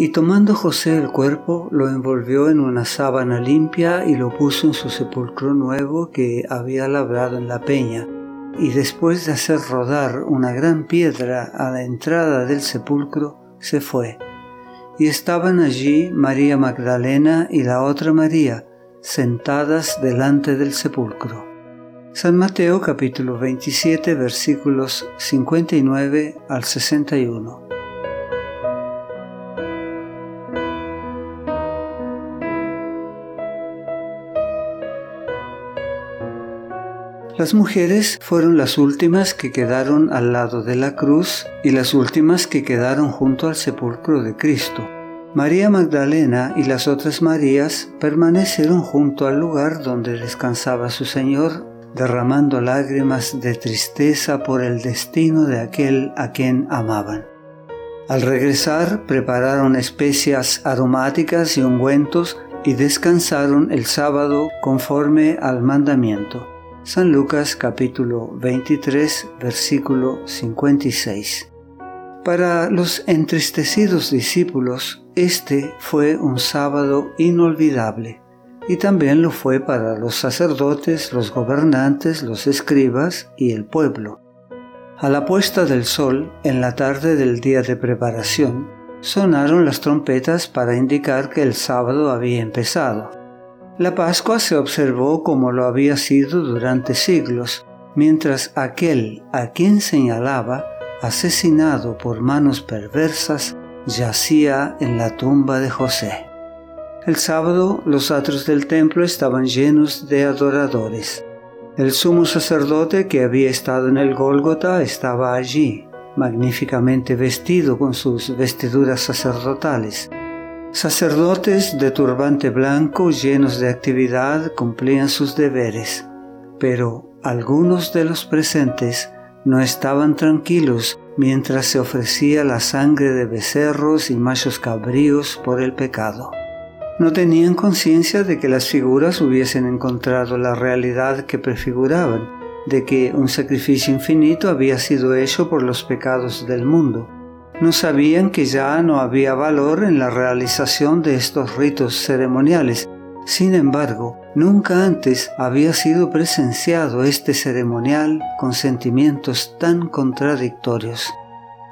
Y tomando José el cuerpo, lo envolvió en una sábana limpia y lo puso en su sepulcro nuevo que había labrado en la peña. Y después de hacer rodar una gran piedra a la entrada del sepulcro, se fue. Y estaban allí María Magdalena y la otra María, sentadas delante del sepulcro. San Mateo capítulo 27 versículos 59 al 61. Las mujeres fueron las últimas que quedaron al lado de la cruz y las últimas que quedaron junto al sepulcro de Cristo. María Magdalena y las otras Marías permanecieron junto al lugar donde descansaba su Señor, derramando lágrimas de tristeza por el destino de aquel a quien amaban. Al regresar prepararon especias aromáticas y ungüentos y descansaron el sábado conforme al mandamiento. San Lucas capítulo 23 versículo 56. Para los entristecidos discípulos, este fue un sábado inolvidable, y también lo fue para los sacerdotes, los gobernantes, los escribas y el pueblo. A la puesta del sol, en la tarde del día de preparación, sonaron las trompetas para indicar que el sábado había empezado. La Pascua se observó como lo había sido durante siglos, mientras aquel a quien señalaba asesinado por manos perversas, yacía en la tumba de José. El sábado los atrios del templo estaban llenos de adoradores. El sumo sacerdote que había estado en el Gólgota estaba allí, magníficamente vestido con sus vestiduras sacerdotales. Sacerdotes de turbante blanco llenos de actividad cumplían sus deberes, pero algunos de los presentes no estaban tranquilos mientras se ofrecía la sangre de becerros y machos cabríos por el pecado. No tenían conciencia de que las figuras hubiesen encontrado la realidad que prefiguraban, de que un sacrificio infinito había sido hecho por los pecados del mundo. No sabían que ya no había valor en la realización de estos ritos ceremoniales, sin embargo, nunca antes había sido presenciado este ceremonial con sentimientos tan contradictorios.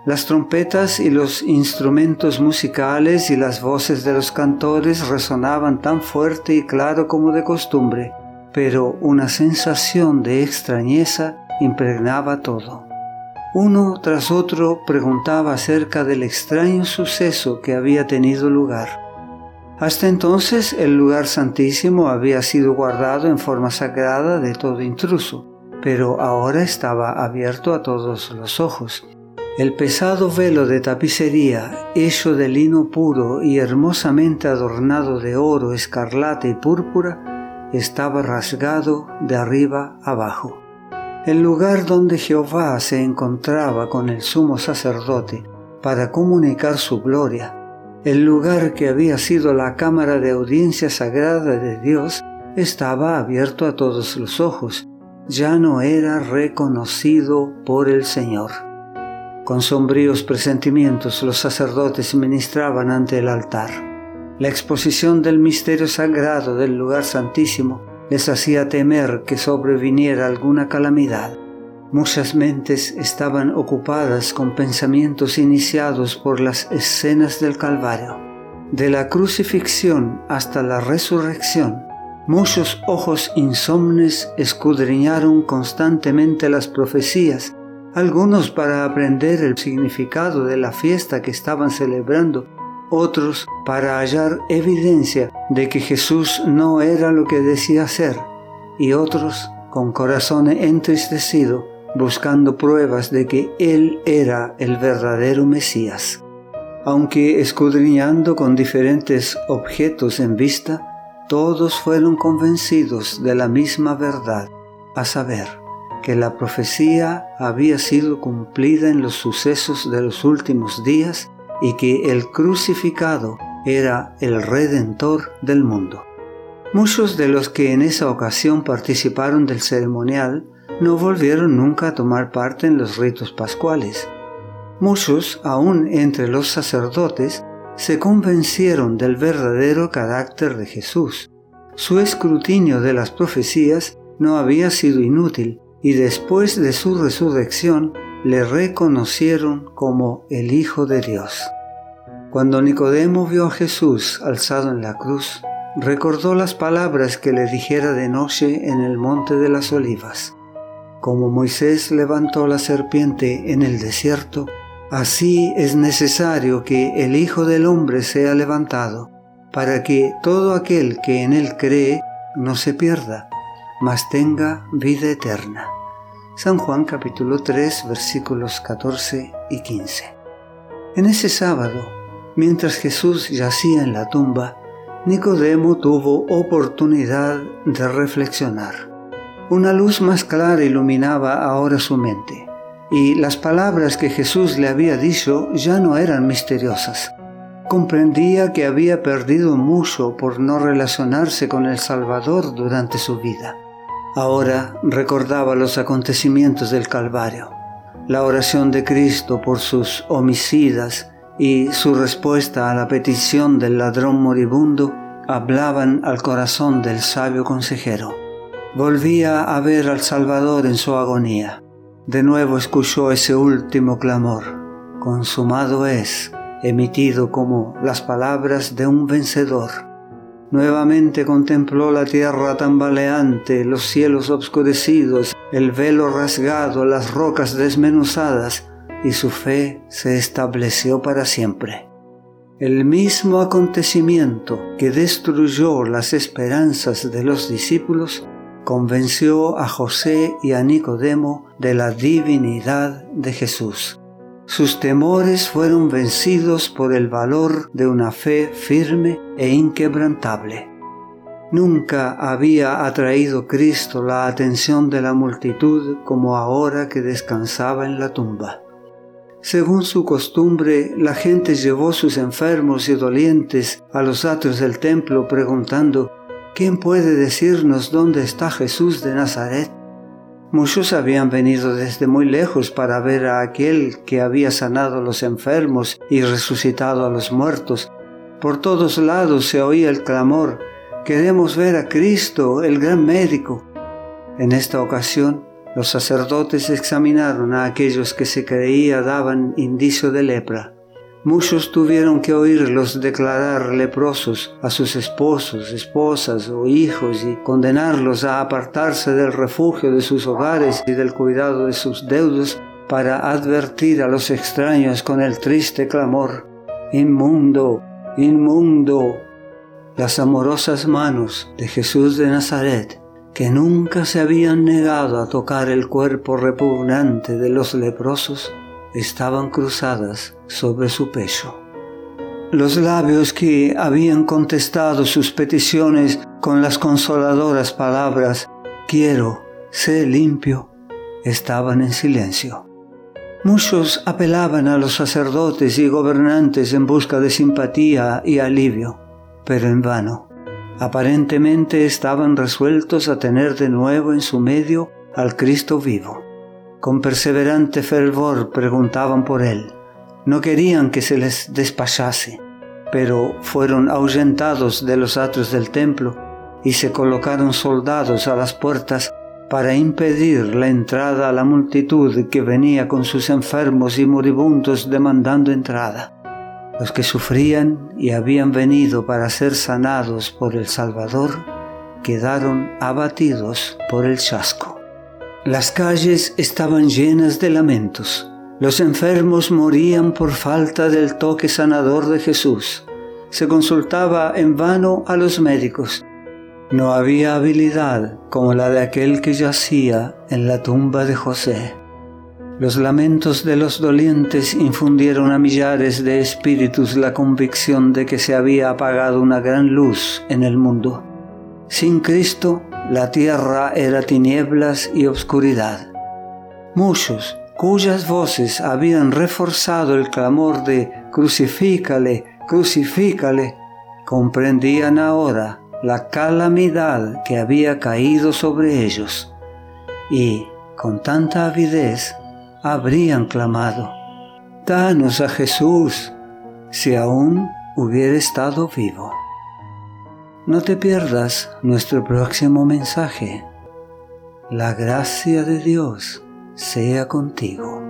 Las trompetas y los instrumentos musicales y las voces de los cantores resonaban tan fuerte y claro como de costumbre, pero una sensación de extrañeza impregnaba todo. Uno tras otro preguntaba acerca del extraño suceso que había tenido lugar. Hasta entonces el lugar santísimo había sido guardado en forma sagrada de todo intruso, pero ahora estaba abierto a todos los ojos. El pesado velo de tapicería, hecho de lino puro y hermosamente adornado de oro, escarlata y púrpura, estaba rasgado de arriba abajo. El lugar donde Jehová se encontraba con el sumo sacerdote para comunicar su gloria el lugar que había sido la cámara de audiencia sagrada de Dios estaba abierto a todos los ojos, ya no era reconocido por el Señor. Con sombríos presentimientos los sacerdotes ministraban ante el altar. La exposición del misterio sagrado del lugar santísimo les hacía temer que sobreviniera alguna calamidad. Muchas mentes estaban ocupadas con pensamientos iniciados por las escenas del Calvario. De la crucifixión hasta la resurrección, muchos ojos insomnes escudriñaron constantemente las profecías, algunos para aprender el significado de la fiesta que estaban celebrando, otros para hallar evidencia de que Jesús no era lo que decía ser, y otros con corazón entristecido buscando pruebas de que Él era el verdadero Mesías. Aunque escudriñando con diferentes objetos en vista, todos fueron convencidos de la misma verdad, a saber, que la profecía había sido cumplida en los sucesos de los últimos días y que el crucificado era el redentor del mundo. Muchos de los que en esa ocasión participaron del ceremonial no volvieron nunca a tomar parte en los ritos pascuales. Muchos, aún entre los sacerdotes, se convencieron del verdadero carácter de Jesús. Su escrutinio de las profecías no había sido inútil y después de su resurrección le reconocieron como el Hijo de Dios. Cuando Nicodemo vio a Jesús alzado en la cruz, recordó las palabras que le dijera de noche en el monte de las olivas. Como Moisés levantó la serpiente en el desierto, así es necesario que el Hijo del Hombre sea levantado, para que todo aquel que en él cree no se pierda, mas tenga vida eterna. San Juan capítulo 3 versículos 14 y 15. En ese sábado, Mientras Jesús yacía en la tumba, Nicodemo tuvo oportunidad de reflexionar. Una luz más clara iluminaba ahora su mente, y las palabras que Jesús le había dicho ya no eran misteriosas. Comprendía que había perdido mucho por no relacionarse con el Salvador durante su vida. Ahora recordaba los acontecimientos del Calvario, la oración de Cristo por sus homicidas, y su respuesta a la petición del ladrón moribundo hablaban al corazón del sabio consejero. Volvía a ver al Salvador en su agonía. De nuevo escuchó ese último clamor. Consumado es, emitido como las palabras de un vencedor. Nuevamente contempló la tierra tambaleante, los cielos obscurecidos, el velo rasgado, las rocas desmenuzadas, y su fe se estableció para siempre. El mismo acontecimiento que destruyó las esperanzas de los discípulos convenció a José y a Nicodemo de la divinidad de Jesús. Sus temores fueron vencidos por el valor de una fe firme e inquebrantable. Nunca había atraído Cristo la atención de la multitud como ahora que descansaba en la tumba. Según su costumbre, la gente llevó sus enfermos y dolientes a los atrios del templo preguntando, ¿quién puede decirnos dónde está Jesús de Nazaret? Muchos habían venido desde muy lejos para ver a aquel que había sanado a los enfermos y resucitado a los muertos. Por todos lados se oía el clamor, queremos ver a Cristo, el gran médico. En esta ocasión, los sacerdotes examinaron a aquellos que se creía daban indicio de lepra. Muchos tuvieron que oírlos declarar leprosos a sus esposos, esposas o hijos y condenarlos a apartarse del refugio de sus hogares y del cuidado de sus deudos para advertir a los extraños con el triste clamor, Inmundo, inmundo. Las amorosas manos de Jesús de Nazaret que nunca se habían negado a tocar el cuerpo repugnante de los leprosos, estaban cruzadas sobre su pecho. Los labios que habían contestado sus peticiones con las consoladoras palabras, quiero, sé limpio, estaban en silencio. Muchos apelaban a los sacerdotes y gobernantes en busca de simpatía y alivio, pero en vano. Aparentemente estaban resueltos a tener de nuevo en su medio al Cristo vivo. Con perseverante fervor preguntaban por él. No querían que se les despachase, pero fueron ahuyentados de los atrios del templo y se colocaron soldados a las puertas para impedir la entrada a la multitud que venía con sus enfermos y moribundos demandando entrada. Los que sufrían y habían venido para ser sanados por el Salvador quedaron abatidos por el chasco. Las calles estaban llenas de lamentos. Los enfermos morían por falta del toque sanador de Jesús. Se consultaba en vano a los médicos. No había habilidad como la de aquel que yacía en la tumba de José. Los lamentos de los dolientes infundieron a millares de espíritus la convicción de que se había apagado una gran luz en el mundo. Sin Cristo, la tierra era tinieblas y obscuridad. Muchos, cuyas voces habían reforzado el clamor de crucifícale, crucifícale, comprendían ahora la calamidad que había caído sobre ellos y, con tanta avidez, habrían clamado, Danos a Jesús, si aún hubiera estado vivo. No te pierdas nuestro próximo mensaje. La gracia de Dios sea contigo.